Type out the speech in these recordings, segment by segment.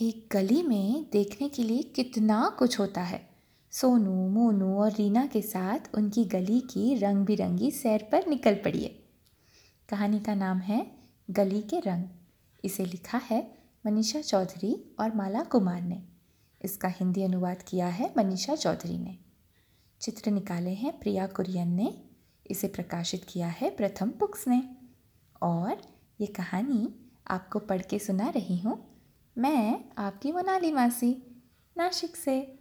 एक गली में देखने के लिए कितना कुछ होता है। सोनू, मोनू और रीना के साथ उनकी गली की रंग बिरंगी सैर पर निकल पड़ी है। कहानी का नाम है गली के रंग। इसे लिखा है मनीषा चौधरी और माला कुमार ने। इसका हिंदी अनुवाद किया है मनीषा चौधरी ने। चित्र निकाले हैं प्रिया कुरियन ने। इसे प्रकाशित किया है प्रथम बुक्स ने। और ये कहानी आपको पढ़ के सुना रही हूँ। मैं आपकी मोनाली मासी नासिक से।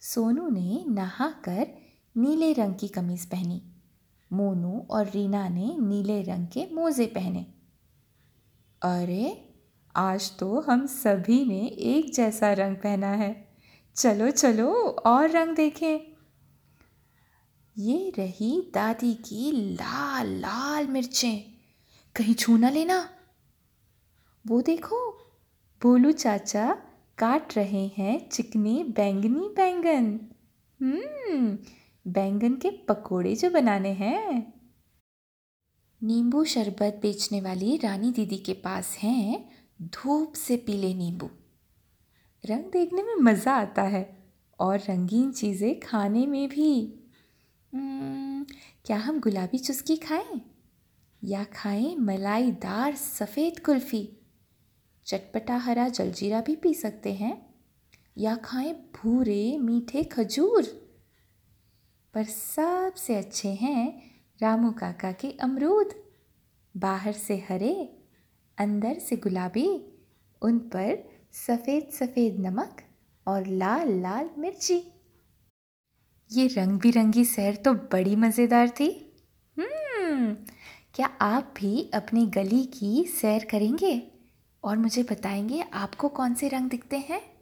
सोनू ने नहा कर नीले रंग की कमीज पहनी। मोनू और रीना ने नीले रंग के मोजे पहने। अरे, आज तो हम सभी ने एक जैसा रंग पहना है। चलो चलो, और रंग देखें। ये रही दादी की लाल लाल मिर्चें। कहीं छू ना लेना। वो देखो भोलू चाचा काट रहे हैं चिकने बैंगनी बैंगन। हम्म बैंगन के पकोड़े जो बनाने हैं। नींबू शरबत बेचने वाली रानी दीदी के पास हैं धूप से पीले नींबू। रंग देखने में मज़ा आता है और रंगीन चीज़ें खाने में भी। हम्म, क्या हम गुलाबी चुस्की खाएँ या खाएँ मलाईदार सफ़ेद कुल्फ़ी? चटपटा हरा जलजीरा भी पी सकते हैं। या खाएँ भूरे मीठे खजूर। पर सबसे अच्छे हैं रामू काका के अमरूद। बाहर से हरे अंदर से गुलाबी उन पर सफ़ेद सफ़ेद नमक और लाल लाल मिर्ची। ये रंग बिरंगी सैर तो बड़ी मज़ेदार थी। हम्म, क्या आप भी अपनी गली की सैर करेंगे? और मुझे बताएँगे आपको कौन से रंग दिखते हैं?